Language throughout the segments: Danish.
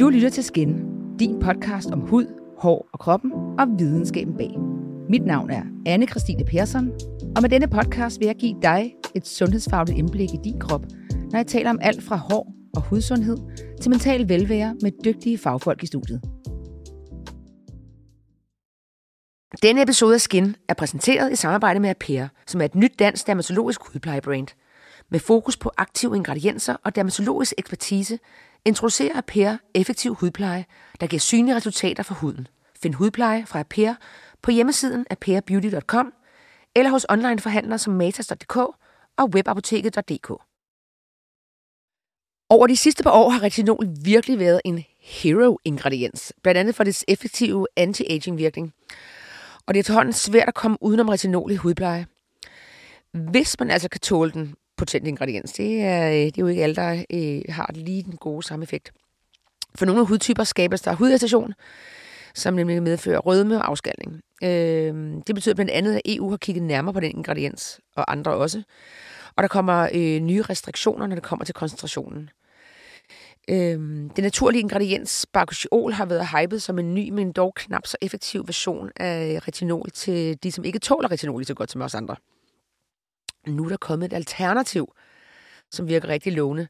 Du lytter til Skin, din podcast om hud, hår og kroppen og videnskaben bag. Mit navn er anne Christine Persson, og med denne podcast vil jeg give dig et sundhedsfagligt indblik i din krop, når jeg taler om alt fra hår og hudsundhed til mental velvære med dygtige fagfolk i studiet. Denne episode af Skin er præsenteret i samarbejde med Apea, som er et nyt dansk dermatologisk hudplejebrand. Med fokus på aktive ingredienser og dermatologisk ekspertise, introducerer Aper effektiv hudpleje, der giver synlige resultater for huden. Find hudpleje fra Aper på hjemmesiden aperbeauty.com eller hos onlineforhandlere som matas.dk og webapoteket.dk. Over de sidste par år har retinol virkelig været en hero-ingrediens, blandt andet for dets effektive anti-aging virkning. Og det er efterhånden svært at komme udenom retinol i hudpleje. Hvis man altså kan tåle den potent ingrediens, det er, øh, det er jo ikke alle, der øh, har lige den gode samme effekt. For nogle hudtyper skabes der hudirritation, som nemlig medfører rødme og afskalning. Øh, det betyder blandt andet, at EU har kigget nærmere på den ingrediens, og andre også. Og der kommer øh, nye restriktioner, når det kommer til koncentrationen. Øh, det naturlige ingrediens barkosiol har været hypet som en ny, men dog knap så effektiv version af retinol til de, som ikke tåler retinol lige så godt som os andre. Nu er der kommet et alternativ, som virker rigtig lovende.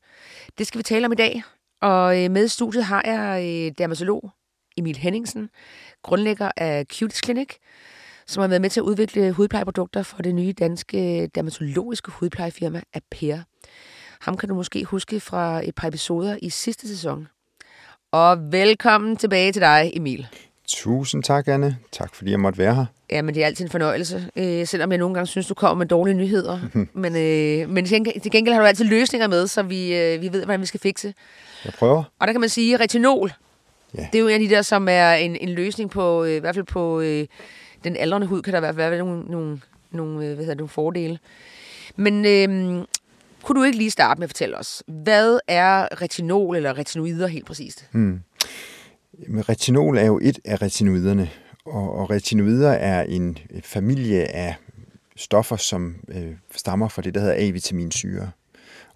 Det skal vi tale om i dag, og øh, med i studiet har jeg øh, dermatolog Emil Henningsen, grundlægger af Cutis Clinic, som har været med til at udvikle hudplejeprodukter for det nye danske øh, dermatologiske hudplejefirma Aper. Ham kan du måske huske fra et par episoder i sidste sæson. Og velkommen tilbage til dig, Emil. Tusind tak, Anne. Tak, fordi jeg måtte være her. Ja, men det er altid en fornøjelse, øh, selvom jeg nogle gange synes, du kommer med dårlige nyheder. men øh, men til gengæld har du altid løsninger med, så vi, øh, vi ved, hvordan vi skal fikse. Jeg prøver. Og der kan man sige, retinol, ja. det er jo en af de der, som er en, en løsning på, øh, i hvert fald på øh, den aldrende hud, kan der være, være nogle, nogle, nogle, øh, hvad hedder, nogle fordele. Men øh, kunne du ikke lige starte med at fortælle os, hvad er retinol eller retinoider helt præcist? Hmm. Jamen, retinol er jo et af retinoiderne, og, og retinoider er en familie af stoffer, som øh, stammer fra det, der hedder A-vitaminsyre.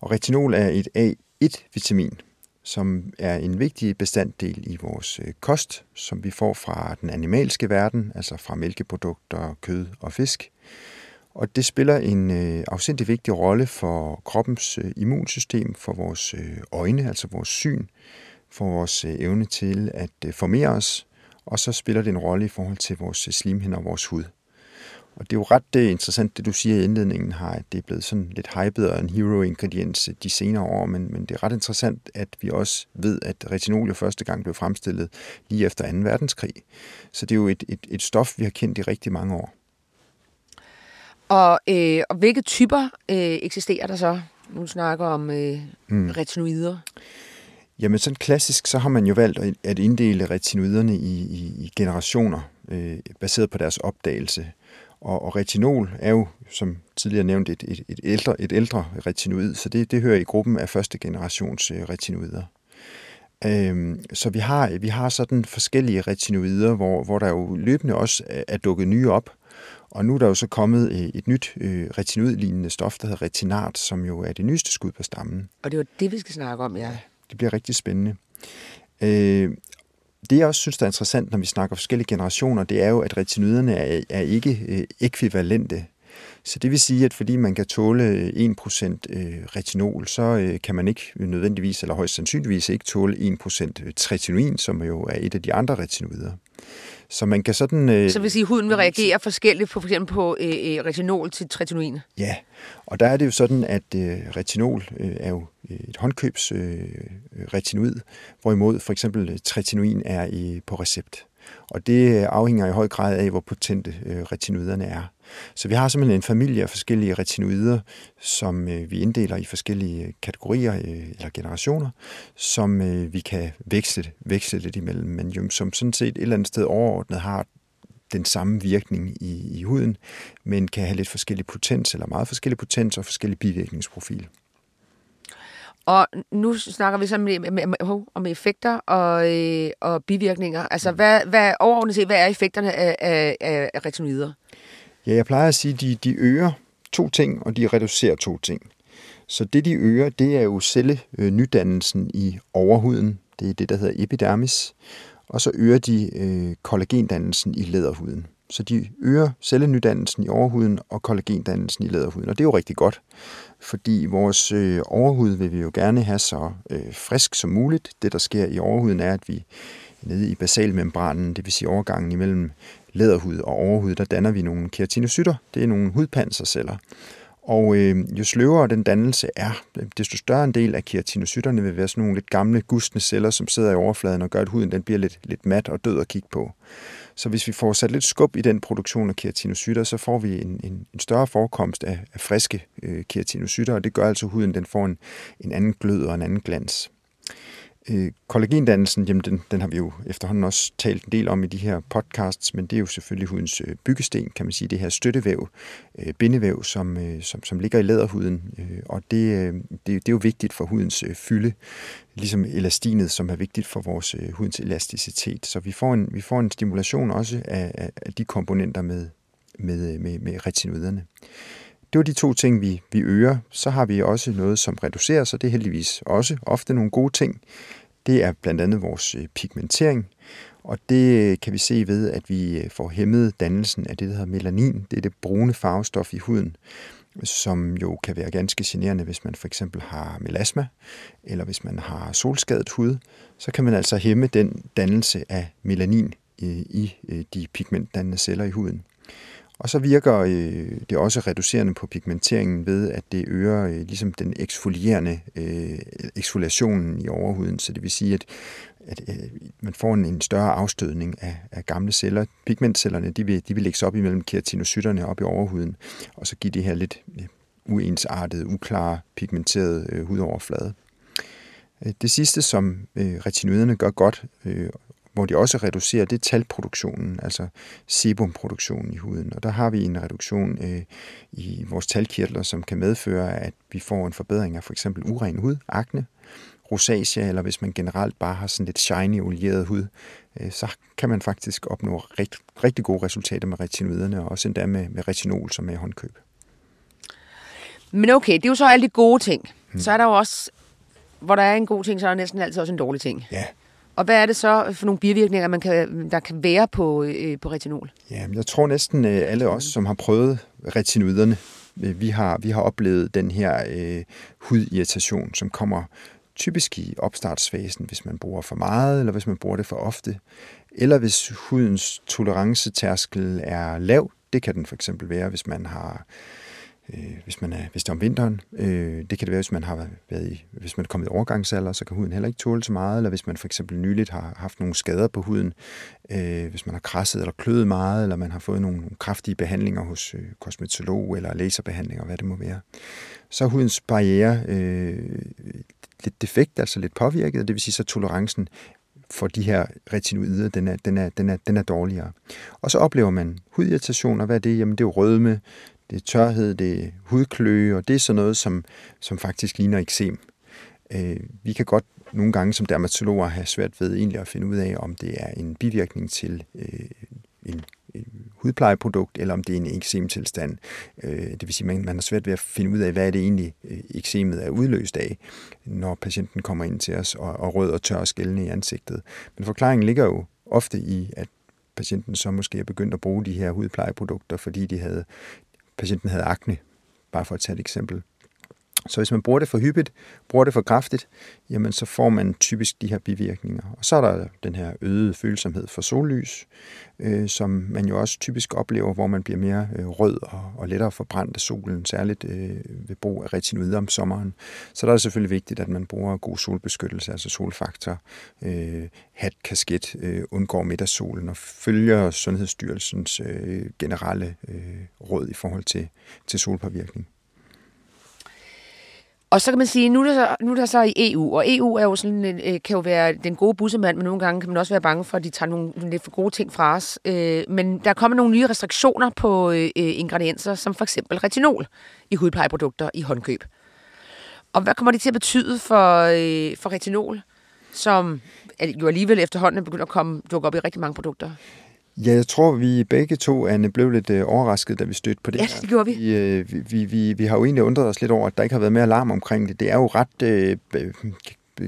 Og retinol er et A1-vitamin, som er en vigtig bestanddel i vores øh, kost, som vi får fra den animalske verden, altså fra mælkeprodukter, kød og fisk. Og det spiller en øh, afsindig vigtig rolle for kroppens øh, immunsystem, for vores øh, øjne, altså vores syn, for vores øh, evne til at øh, formere os, og så spiller det en rolle i forhold til vores øh, slimhinder og vores hud. Og det er jo ret interessant, det du siger i indledningen her, at det er blevet sådan lidt hypet og en hero-ingrediens de senere år, men, men det er ret interessant, at vi også ved, at retinol jo første gang blev fremstillet lige efter 2. verdenskrig. Så det er jo et, et, et stof, vi har kendt i rigtig mange år. Og, øh, og hvilke typer øh, eksisterer der så? Nu snakker om øh, mm. retinoider. Jamen sådan klassisk, så har man jo valgt at inddele retinoiderne i, i, i generationer, øh, baseret på deres opdagelse. Og, og retinol er jo, som tidligere nævnt, et, et, et, ældre, et ældre retinoid, så det, det hører i gruppen af første generations øh, retinoider. Øhm, så vi har, vi har sådan forskellige retinoider, hvor, hvor der jo løbende også er, er dukket nye op. Og nu er der jo så kommet øh, et nyt øh, stof, der hedder retinat, som jo er det nyeste skud på stammen. Og det var det, vi skal snakke om, ja. Det bliver rigtig spændende. Øh, det jeg også synes, der er interessant, når vi snakker forskellige generationer, det er jo, at retinoiderne er, er ikke øh, ekvivalente. Så det vil sige, at fordi man kan tåle 1% øh, retinol, så øh, kan man ikke nødvendigvis, eller højst sandsynligvis ikke tåle 1% tretinoin, som jo er et af de andre retinoider. Så man kan sådan... Øh, så vil sige, at huden vil reagere forskelligt på for eksempel på øh, retinol til tretinoin? Ja, og der er det jo sådan, at øh, retinol øh, er jo et håndkøbs øh, retinoid, hvorimod for eksempel tretinoin er i, på recept. Og det øh, afhænger i høj grad af, hvor potente øh, retinoiderne er. Så vi har simpelthen en familie af forskellige retinoider, som øh, vi inddeler i forskellige kategorier eller generationer, som vi kan veksle, veksle lidt imellem, men jo, som sådan set et eller andet sted overordnet har den samme virkning i, i huden, men kan have lidt forskellig potens, eller meget forskellig potens og forskellig bivirkningsprofil. Og nu snakker vi så med, med, med, om effekter og, øh, og bivirkninger. Altså, mm. hvad, hvad, overordnet set, hvad er effekterne af, af, af retinoider? Ja, jeg plejer at sige, at de, de øger to ting, og de reducerer to ting. Så det, de øger, det er jo cellenydannelsen i overhuden. det er det, der hedder epidermis, og så øger de øh, kollagendannelsen i læderhuden. Så de øger cellenydannelsen i overhuden og kollagendannelsen i læderhuden. Og det er jo rigtig godt, fordi vores øh, overhud vil vi jo gerne have så øh, frisk som muligt. Det, der sker i overhuden, er, at vi nede i basalmembranen, det vil sige overgangen imellem læderhud og overhud, der danner vi nogle keratinocytter. Det er nogle hudpanserceller. Og øh, jo sløvere den dannelse er, desto større en del af keratinocytterne vil være sådan nogle lidt gamle, gustne celler, som sidder i overfladen og gør, at huden den bliver lidt, lidt mat og død at kigge på. Så hvis vi får sat lidt skub i den produktion af keratinocytter, så får vi en, en, en større forekomst af, af friske øh, keratinocytter, og det gør altså, at huden den får en, en anden glød og en anden glans. Øh, kollagendannelsen, jamen den, den har vi jo efterhånden også talt en del om i de her podcasts, men det er jo selvfølgelig hudens øh, byggesten, kan man sige, det her støttevæv, øh, bindevæv, som, øh, som, som ligger i læderhuden, øh, og det, øh, det, det er jo vigtigt for hudens øh, fylde, ligesom elastinet, som er vigtigt for vores øh, hudens elasticitet. Så vi får en, vi får en stimulation også af, af, af de komponenter med, med, øh, med, med retinoiderne. Det var de to ting, vi, vi øger. Så har vi også noget, som reducerer, så det er heldigvis også ofte nogle gode ting. Det er blandt andet vores øh, pigmentering, og det øh, kan vi se ved, at vi øh, får hæmmet dannelsen af det, der hedder melanin. Det er det brune farvestof i huden, som jo kan være ganske generende, hvis man for eksempel har melasma, eller hvis man har solskadet hud, så kan man altså hæmme den dannelse af melanin i de pigmentdannende celler i huden. Og så virker øh, det også reducerende på pigmenteringen ved, at det øger øh, ligesom den eksfolierende øh, eksfoliationen i overhuden. Så det vil sige, at, at øh, man får en, en større afstødning af, af gamle celler. Pigmentcellerne de vil, de vil lægge sig op imellem keratinocytterne op i overhuden, og så give det her lidt øh, uensartede, uklare, pigmenterede øh, hudoverflade. Øh, det sidste, som øh, retinoiderne gør godt, øh, hvor de også reducerer, det er talproduktionen, altså sebumproduktionen i huden. Og der har vi en reduktion øh, i vores talkirtler, som kan medføre, at vi får en forbedring af for eksempel uren hud, akne, rosacea, eller hvis man generelt bare har sådan lidt shiny, olieret hud, øh, så kan man faktisk opnå rigt, rigtig gode resultater med retinoiderne, og også endda med, med retinol, som er håndkøb. Men okay, det er jo så alle de gode ting. Hmm. Så er der jo også, hvor der er en god ting, så er der næsten altid også en dårlig ting. Ja. Og hvad er det så for nogle bivirkninger, man kan, der kan være på, øh, på retinol? Ja, jeg tror næsten øh, alle os, som har prøvet retinoiderne, øh, vi har, vi har oplevet den her øh, hudirritation, som kommer typisk i opstartsfasen, hvis man bruger for meget, eller hvis man bruger det for ofte. Eller hvis hudens tolerancetærskel er lav, det kan den for eksempel være, hvis man har øh, Øh, hvis, man er, hvis det er om vinteren. Øh, det kan det være, hvis man har været i, hvis man er kommet i overgangsalder, så kan huden heller ikke tåle så meget, eller hvis man for eksempel nyligt har haft nogle skader på huden, øh, hvis man har krasset eller kløet meget, eller man har fået nogle kraftige behandlinger hos øh, kosmetolog eller laserbehandlinger, hvad det må være. Så er hudens barriere øh, lidt defekt, altså lidt påvirket, det vil sige, så tolerancen for de her retinoider, den er, den, er, den, er, den er dårligere. Og så oplever man hudirritationer. Hvad er det? Jamen, det er jo rødme, det er tørhed, det er hudkløe, og det er sådan noget, som, som faktisk ligner eksem. Øh, vi kan godt nogle gange som dermatologer have svært ved egentlig at finde ud af, om det er en bivirkning til øh, en, en hudplejeprodukt, eller om det er en eksemtilstand. Øh, det vil sige, at man, man har svært ved at finde ud af, hvad er det egentlig øh, eksemet er udløst af, når patienten kommer ind til os og, og rød og tør skældende i ansigtet. Men forklaringen ligger jo ofte i, at patienten så måske er begyndt at bruge de her hudplejeprodukter, fordi de havde patienten havde akne, bare for at tage et eksempel. Så hvis man bruger det for hyppigt, bruger det for kraftigt, jamen så får man typisk de her bivirkninger. Og så er der den her øgede følsomhed for sollys, øh, som man jo også typisk oplever, hvor man bliver mere øh, rød og, og lettere forbrændt af solen, særligt øh, ved brug af retinoider om sommeren. Så der er det selvfølgelig vigtigt, at man bruger god solbeskyttelse, altså solfaktor, øh, hat, kasket, øh, undgår middagssolen og følger Sundhedsstyrelsens øh, generelle øh, råd i forhold til, til solpåvirkning. Og så kan man sige, nu er, der så, nu er der så i EU, og EU er jo sådan, øh, kan jo være den gode bussemand, men nogle gange kan man også være bange for, at de tager nogle lidt for gode ting fra os. Øh, men der kommer nogle nye restriktioner på øh, øh, ingredienser, som for eksempel retinol i hudplejeprodukter i håndkøb. Og hvad kommer det til at betyde for, øh, for retinol, som jo alligevel efterhånden er begyndt at komme, dukke op i rigtig mange produkter? Ja, jeg tror, vi begge to, Anne, blev lidt øh, overrasket, da vi stødte på det Ja, det gjorde vi. Vi, øh, vi, vi, vi har jo egentlig undret os lidt over, at der ikke har været mere alarm omkring det. Det er jo ret, øh,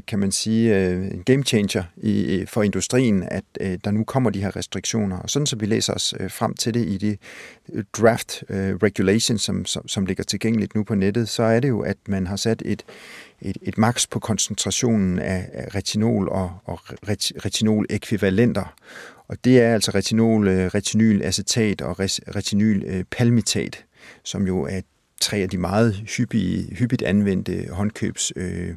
kan man sige, øh, en game changer i, for industrien, at øh, der nu kommer de her restriktioner. Og sådan som vi læser os øh, frem til det i det draft regulation, som, som, som ligger tilgængeligt nu på nettet, så er det jo, at man har sat et, et, et maks på koncentrationen af, af retinol og, og retinol-ekvivalenter. Og det er altså retinol, retinylacetat og retinylpalmitat, som jo er tre af de meget hyppige, hyppigt anvendte håndkøbs øh.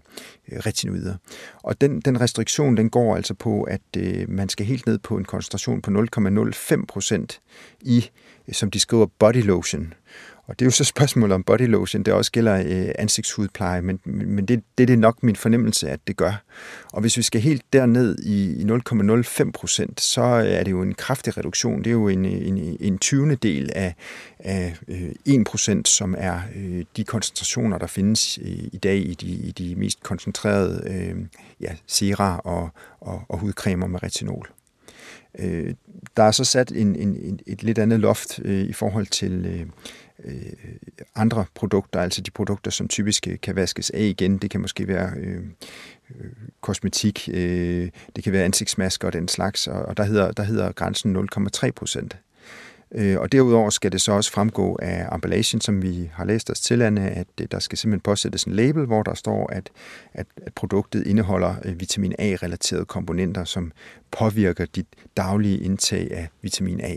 øh Og den, den restriktion, den går altså på, at øh, man skal helt ned på en koncentration på 0,05 procent i, som de skriver, body lotion. Og det er jo så spørgsmålet om body lotion, det også gælder øh, ansigtshudpleje, men, men det, det er det nok min fornemmelse, at det gør. Og hvis vi skal helt derned i, i 0,05 procent, så øh, er det jo en kraftig reduktion. Det er jo en, en, en 20. del af, af øh, 1 procent, som er øh, de koncentrationer, der findes i, i dag i de, i de mest koncentrerede øh, ja, sera og, og, og hudcremer med retinol. Øh, der er så sat en, en, et lidt andet loft øh, i forhold til øh, øh, andre produkter, altså de produkter, som typisk øh, kan vaskes af igen. Det kan måske være øh, øh, kosmetik, øh, det kan være ansigtsmasker og den slags, og, og der, hedder, der hedder grænsen 0,3 procent. Øh, og derudover skal det så også fremgå af emballagen, som vi har læst os til, Anne, at øh, der skal simpelthen påsættes en label, hvor der står, at, at, at produktet indeholder vitamin A-relaterede komponenter, som påvirker dit daglige indtag af vitamin A.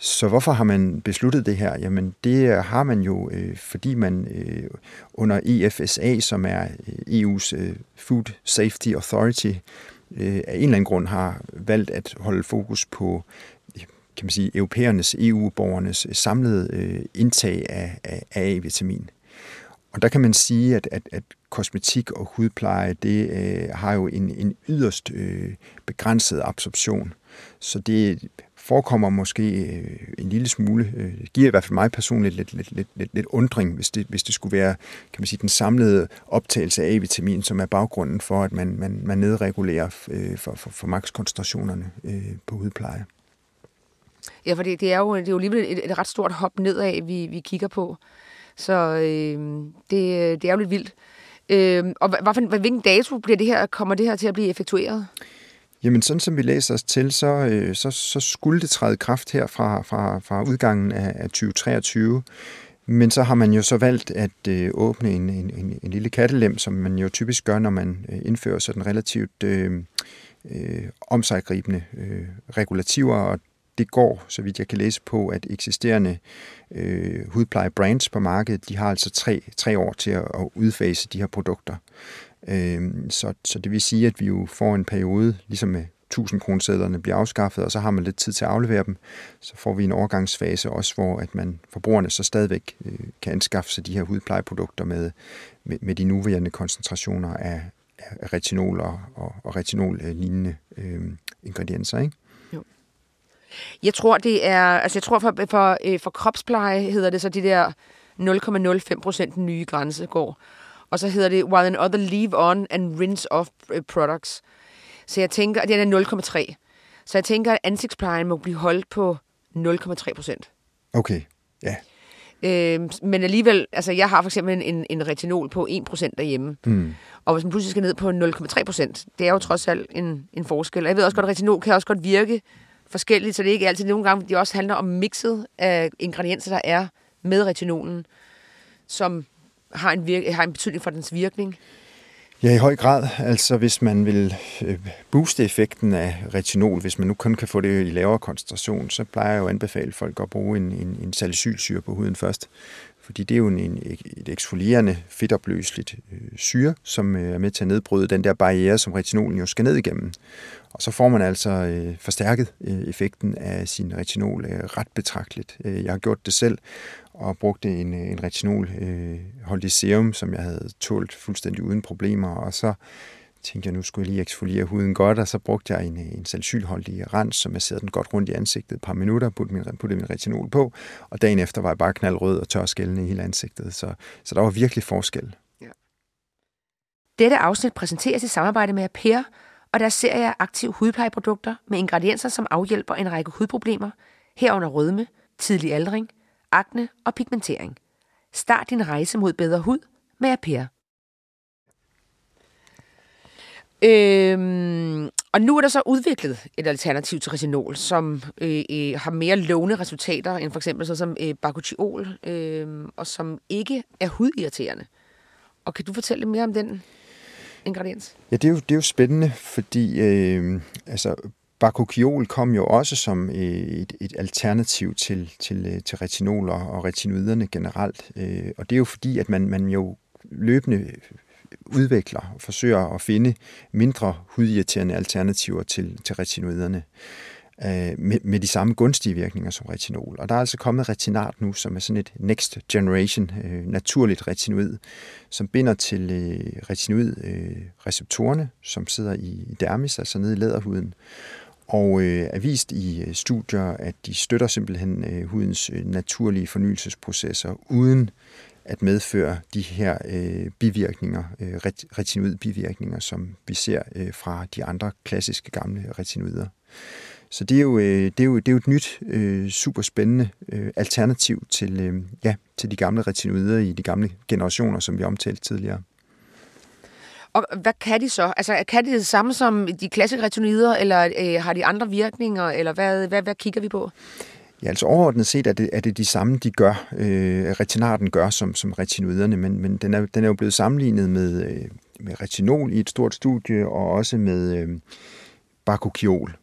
Så hvorfor har man besluttet det her? Jamen det har man jo, øh, fordi man øh, under EFSA, som er øh, EU's øh, Food Safety Authority, øh, af en eller anden grund har valgt at holde fokus på øh, kan man sige, europæernes, EU-borgernes øh, samlede øh, indtag af, af, af A-vitamin. Og der kan man sige, at, at, at kosmetik og hudpleje, det øh, har jo en, en yderst øh, begrænset absorption. Så det forekommer måske øh, en lille smule, øh, det giver i hvert fald mig personligt lidt, lidt, lidt, lidt, lidt undring, hvis det, hvis det skulle være kan man sige, den samlede optagelse af A-vitamin, som er baggrunden for, at man, man, man nedregulerer øh, for, for, for makskoncentrationerne på hudpleje. Ja, for det, det, er jo, det er jo alligevel et, et ret stort hop nedad, vi, vi kigger på. Så øh, det, det er jo lidt vildt. Øh, og hvad, hvad, hvilken dato bliver det her, kommer det her til at blive effektueret? Jamen sådan som vi læser os til, så, øh, så, så skulle det træde kraft her fra, fra, fra udgangen af, af 2023. Men så har man jo så valgt at øh, åbne en, en, en, en lille kattelem, som man jo typisk gør, når man øh, indfører sådan relativt øh, øh, omsaggribende øh, regulativer, og det går, så vidt jeg kan læse på, at eksisterende øh, hudpleje-brands på markedet, de har altså tre, tre år til at, at udfase de her produkter. Øh, så, så det vil sige, at vi jo får en periode, ligesom med 1000 kronesedlerne bliver afskaffet, og så har man lidt tid til at aflevere dem. Så får vi en overgangsfase også, hvor at man forbrugerne så stadigvæk øh, kan anskaffe sig de her hudplejeprodukter med, med, med de nuværende koncentrationer af, af retinol og, og, og retinol-lignende øh, ingredienser. Ikke? Jeg tror, det er, altså jeg tror for, for, øh, for kropspleje hedder det så de der 0,05 procent nye grænse går. Og så hedder det while an other leave on and rinse off øh, products. Så jeg tænker, at det er 0,3. Så jeg tænker, at ansigtsplejen må blive holdt på 0,3 procent. Okay, ja. Øh, men alligevel, altså jeg har for eksempel en, en retinol på 1% derhjemme. Mm. Og hvis man pludselig skal ned på 0,3%, det er jo trods alt en, en forskel. Og jeg ved også godt, at retinol kan også godt virke forskelligt, så det er ikke altid nogle gange, det også handler om mixet af ingredienser, der er med retinolen, som har en, virk- har en betydning for dens virkning. Ja, i høj grad. Altså hvis man vil øh, booste effekten af retinol, hvis man nu kun kan få det i lavere koncentration, så plejer jeg jo at anbefale folk at bruge en, en, en salicylsyre på huden først. Fordi det er jo en, en, et eksfolierende, fedtopløseligt øh, syre, som øh, er med til at nedbryde den der barriere, som retinolen jo skal ned igennem. Og så får man altså øh, forstærket øh, effekten af sin retinol øh, ret betragteligt. Øh, jeg har gjort det selv og brugte en, øh, en retinolholdig øh, serum, som jeg havde tålt fuldstændig uden problemer. Og så tænkte jeg, nu skulle jeg lige eksfoliere huden godt, og så brugte jeg en, øh, en salsylholdig rens, som jeg sætter den godt rundt i ansigtet et par minutter, puttede min, puttede min retinol på, og dagen efter var jeg bare knaldrød og tør skældende i hele ansigtet. Så, så der var virkelig forskel. Ja. Dette afsnit præsenteres i samarbejde med Per, og der ser jeg aktive hudplejeprodukter med ingredienser, som afhjælper en række hudproblemer, herunder rødme, tidlig aldring, akne og pigmentering. Start din rejse mod bedre hud med Aper. Øhm, og nu er der så udviklet et alternativ til retinol, som øh, øh, har mere lovende resultater end for eksempel så som øh, bakuchiol, øh, og som ikke er hudirriterende. Og kan du fortælle lidt mere om den ingrediens? Ja, det er jo, det er jo spændende, fordi øh, altså, bakuchiol kom jo også som øh, et, et alternativ til, til, øh, til retinoler og retinoiderne generelt. Øh, og det er jo fordi, at man, man jo løbende udvikler og forsøger at finde mindre hudirriterende alternativer til, til retinoiderne øh, Øh, med, med de samme gunstige virkninger som retinol. Og der er altså kommet retinat nu, som er sådan et next generation øh, naturligt retinoid, som binder til øh, retinoid-receptorerne, øh, som sidder i dermis, altså nede i læderhuden, og øh, er vist i øh, studier, at de støtter simpelthen øh, hudens øh, naturlige fornyelsesprocesser uden at medføre de her øh, bivirkninger, øh, retinoid-bivirkninger, som vi ser øh, fra de andre klassiske gamle retinoider. Så det er jo, øh, det er jo, det er jo et nyt, øh, super spændende øh, alternativ til, ja, til de gamle retinoider i de gamle generationer, som vi omtalte tidligere. Og hvad kan de så? Altså, kan de det samme som de klassiske retinoider, eller øh, har de andre virkninger, eller hvad, hvad, hvad kigger vi på? Ja, altså overordnet set er det, er det de samme, de gør, øh, retinaten gør som, som retinoiderne, men, men den, er, den er jo blevet sammenlignet med, øh, med retinol i et stort studie, og også med øh, bakuchiol.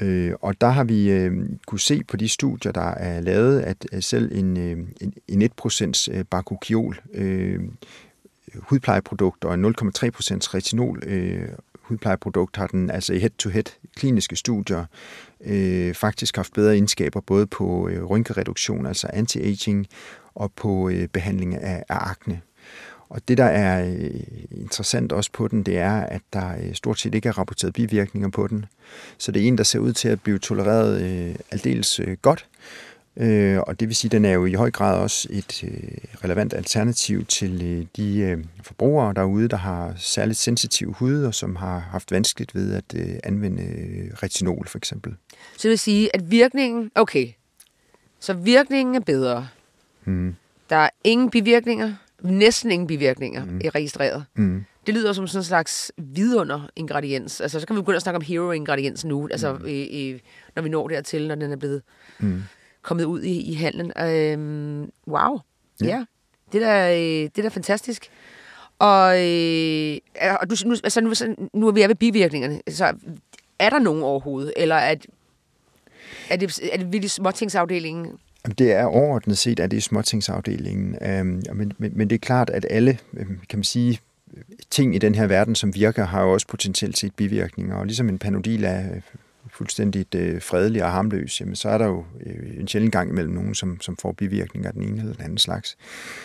Øh, og der har vi øh, kunne se på de studier, der er lavet, at, øh, selv en, øh, en, en 1% bakukiol øh, øh hudplejeprodukt og en 0,3% retinol øh, hudplejeprodukt har den altså i head-to-head kliniske studier øh, faktisk haft bedre egenskaber både på øh, rynkereduktion, altså anti-aging, og på øh, behandling af, af akne. Og det, der er øh, interessant også på den, det er, at der øh, stort set ikke er rapporteret bivirkninger på den. Så det er en, der ser ud til at blive tolereret øh, aldeles øh, godt. Øh, og det vil sige, at den er jo i høj grad også et øh, relevant alternativ til øh, de øh, forbrugere derude, der har særligt sensitiv hud, og som har haft vanskeligt ved at øh, anvende øh, retinol for eksempel. Så det vil sige, at virkningen, okay, så virkningen er bedre. Mm. Der er ingen bivirkninger, næsten ingen bivirkninger mm. er registreret. Mm. Det lyder som sådan en slags vidunder-ingrediens. Altså, så kan vi begynde at snakke om hero-ingrediens nu, altså, mm. øh, øh, når vi når dertil, når den er blevet mm. kommet ud i, i handlen. Øh, wow. Ja. ja. Det er da, øh, det er fantastisk. Og, øh, og du, nu, altså, nu, nu er vi ved bivirkningerne. Så er der nogen overhovedet? Eller er, er det, er det virkelig småtingsafdelingen? Det er overordnet set, at det er småtingsafdelingen. Øhm, men, men, men det er klart, at alle, øhm, kan man sige, ting i den her verden, som virker, har jo også potentielt set bivirkninger. Og ligesom en panodil er øh, fuldstændig øh, fredelig og harmløs, jamen, så er der jo øh, en sjældent gang imellem nogen, som, som får bivirkninger af den ene eller den anden slags.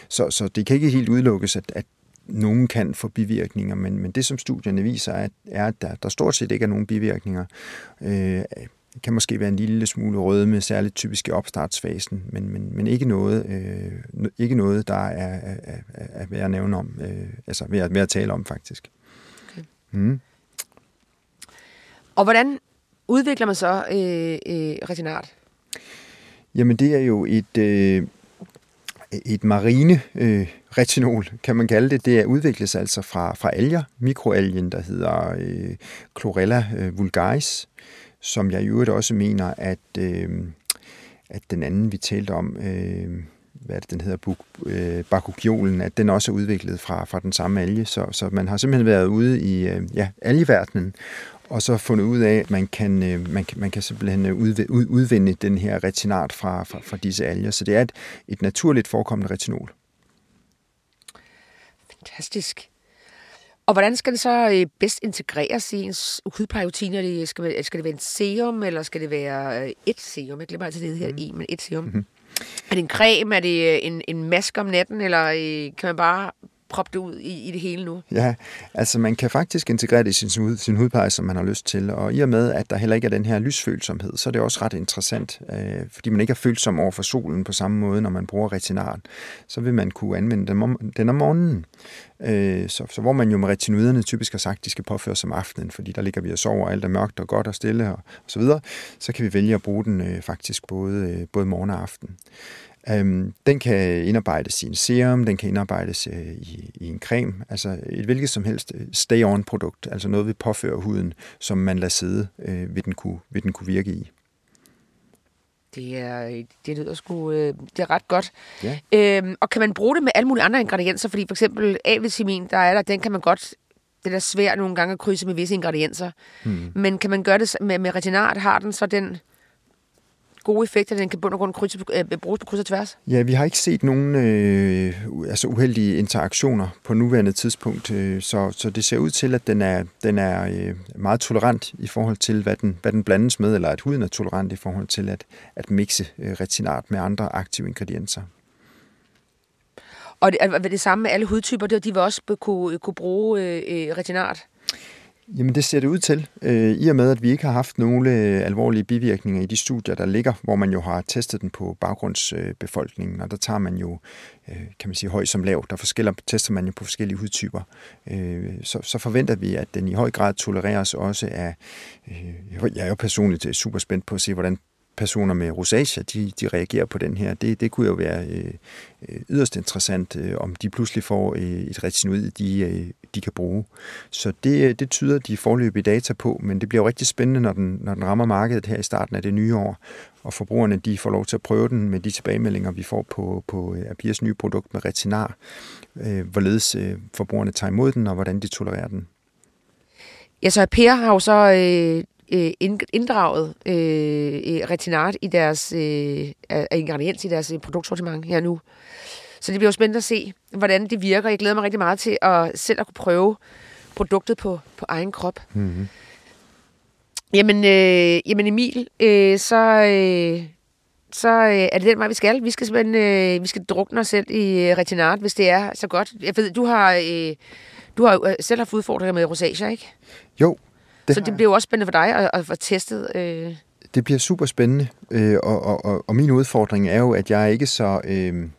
Så, så det kan ikke helt udelukkes, at, at nogen kan få bivirkninger, men, men det som studierne viser, er, er at der, der stort set ikke er nogen bivirkninger. Øh, kan måske være en lille smule røde med særligt typisk i opstartsfasen, men, men, men ikke, noget, øh, ikke noget, der er, er, er, er værd at nævne om, øh, altså værd, værd at tale om faktisk. Okay. Mm. Og hvordan udvikler man så øh, øh, retinat? Jamen det er jo et, øh, et marine øh, retinol, kan man kalde det. Det er udviklet altså fra, fra alger, mikroalgen, der hedder øh, Chlorella øh, vulgaris, som jeg i øvrigt også mener, at, øh, at den anden, vi talte om, øh, hvad det, den hedder, buk, øh, bakukiolen, at den også er udviklet fra, fra den samme alge. Så, så man har simpelthen været ude i øh, ja, algeverdenen, og så fundet ud af, at man kan, øh, man kan, man kan simpelthen øh, udvinde, udvinde den her retinat fra, fra, fra disse alger. Så det er et, et naturligt forekommende retinol. Fantastisk. Og hvordan skal det så øh, bedst integreres i ens hudplejerutine? Skal, skal det være en serum, eller skal det være øh, et serum? Jeg glemmer altid det her mm. i, men et serum. Mm-hmm. Er det en creme? Er det øh, en, en maske om natten? Eller kan man bare proppe det ud i, i det hele nu? Ja, altså man kan faktisk integrere det i sin, sin, sin hudpleje, som man har lyst til. Og i og med, at der heller ikke er den her lysfølsomhed, så er det også ret interessant, øh, fordi man ikke er følsom over for solen på samme måde, når man bruger retinaren. Så vil man kunne anvende den om, den om morgenen. Øh, så, så hvor man jo med retinoiderne typisk har sagt, at de skal påføres om aftenen, fordi der ligger vi og sover, og alt er mørkt og godt og stille og, og så videre, så kan vi vælge at bruge den øh, faktisk både, øh, både morgen og aften. Øhm, den kan indarbejdes i en serum, den kan indarbejdes øh, i, i en creme, altså et hvilket som helst øh, stay-on-produkt, altså noget, vi påfører huden, som man lader sidde, øh, vil, den kunne, vil den kunne virke i. Det, er, det lyder sgu, øh, det er ret godt. Ja. Øhm, og kan man bruge det med alle mulige andre ingredienser? Fordi for eksempel A-vitamin, der er der, den kan man godt det er svært nogle gange at krydse med visse ingredienser. Hmm. Men kan man gøre det med, med retinat, har den så den gode effekt, at den kan bund og grund krydse, øh, bruges på kryds og tværs? Ja, vi har ikke set nogen øh, altså uheldige interaktioner på nuværende tidspunkt, øh, så, så det ser ud til, at den er, den er øh, meget tolerant i forhold til, hvad den, hvad den blandes med, eller at huden er tolerant i forhold til at, at mixe øh, retinat med andre aktive ingredienser. Og det, er det samme med alle hudtyper, det, de vil også kunne, kunne bruge øh, retinat? Jamen det ser det ud til, øh, i og med at vi ikke har haft nogle øh, alvorlige bivirkninger i de studier, der ligger, hvor man jo har testet den på baggrundsbefolkningen, og der tager man jo, øh, kan man sige, høj som lav, der forskeller, tester man jo på forskellige hudtyper. Øh, så, så forventer vi, at den i høj grad tolereres også af, øh, jeg er jo personligt øh, super spændt på at se, hvordan personer med rosacea, de, de reagerer på den her. Det, det kunne jo være øh, øh, yderst interessant, øh, om de pludselig får øh, et retinoid, de, øh, de kan bruge. Så det, øh, det tyder de forløbige data på, men det bliver jo rigtig spændende, når den, når den rammer markedet her i starten af det nye år, og forbrugerne de får lov til at prøve den med de tilbagemeldinger, vi får på, på øh, nye produkt med retinar, øh, hvorledes øh, forbrugerne tager imod den, og hvordan de tolererer den. Ja, så Per har jo så øh, øh, inddraget øh, retinat i deres øh, ingrediens i deres øh, produktsortiment her nu. Så det bliver jo spændende at se, hvordan det virker. Jeg glæder mig rigtig meget til at selv at kunne prøve produktet på, på egen krop. Mm-hmm. Jamen, øh, jamen Emil, øh, så, øh, så øh, er det den vej, vi skal. Vi skal simpelthen øh, vi skal drukne os selv i øh, retinat, hvis det er så godt. Jeg ved, du har, øh, du har øh, selv haft udfordringer med rosacea, ikke? Jo, det så det bliver jo også spændende for dig at, at få testet... Øh... Det bliver super spændende, øh, og, og, og, min udfordring er jo, at jeg er ikke så... Øh,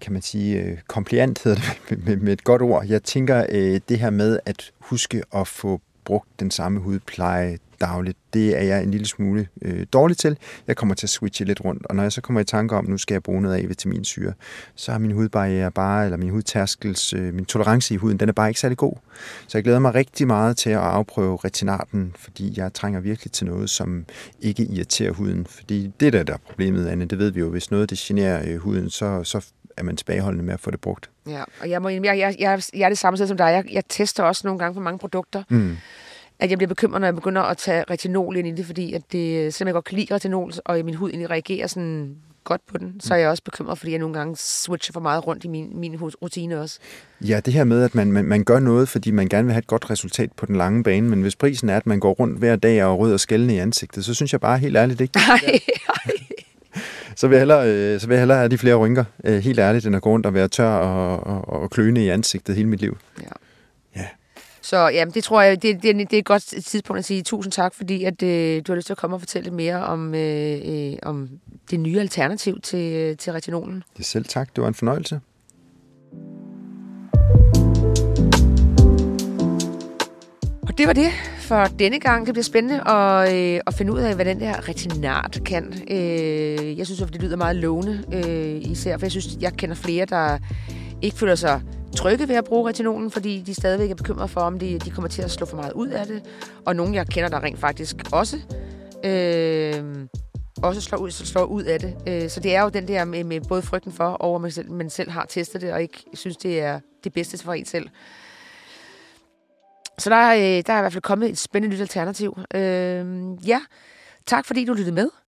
kan man sige, øh, kompliant hedder det med, med et godt ord. Jeg tænker øh, det her med at huske at få brugt den samme hudpleje dagligt, det er jeg en lille smule øh, dårlig til. Jeg kommer til at switche lidt rundt, og når jeg så kommer i tanke om, nu skal jeg bruge noget af vitaminsyre, så er min hudbarriere bare, eller min hudtærskels, øh, min tolerance i huden, den er bare ikke særlig god. Så jeg glæder mig rigtig meget til at afprøve retinaten, fordi jeg trænger virkelig til noget, som ikke irriterer huden. Fordi det der, der er problemet, Anne, det ved vi jo, hvis noget det generer øh, huden, så, så er man tilbageholdende med at få det brugt. Ja, og jeg, må, jeg, jeg, jeg, jeg er det samme sted som dig. Jeg, jeg tester også nogle gange for mange produkter. Mm at jeg bliver bekymret, når jeg begynder at tage retinol ind i det, fordi at det, selvom jeg godt kan lide retinol, og min hud egentlig reagerer sådan godt på den, så er jeg også bekymret, fordi jeg nogle gange switcher for meget rundt i min, min rutine også. Ja, det her med, at man, man, man gør noget, fordi man gerne vil have et godt resultat på den lange bane, men hvis prisen er, at man går rundt hver dag og rød og skældende i ansigtet, så synes jeg bare helt ærligt ikke. Nej, så vil jeg hellere, øh, så vil jeg hellere have de flere rynker, øh, helt ærligt, end at gå rundt og være tør og, og, og kløne i ansigtet hele mit liv. Ja. Så ja, det tror jeg, det, det, det er et godt tidspunkt at sige tusind tak, fordi at, øh, du har lyst til at komme og fortælle lidt mere om, øh, øh, om det nye alternativ til, øh, til retinolen. Det er selv tak. Det var en fornøjelse. Og det var det for denne gang. Det bliver spændende at, øh, at finde ud af, hvad den der retinat kan. Øh, jeg synes, at det lyder meget lovende, øh, især for jeg synes, jeg kender flere, der ikke føler sig trygge ved at bruge retinolen, fordi de stadigvæk er bekymrede for, om de, de kommer til at slå for meget ud af det. Og nogle, jeg kender, der rent faktisk også, øh, også slår ud, slår ud af det. Øh, så det er jo den der med, med både frygten for, og at man selv, man selv har testet det, og ikke synes, det er det bedste for en selv. Så der, øh, der er i hvert fald kommet et spændende nyt alternativ. Øh, ja, tak fordi du lyttede med.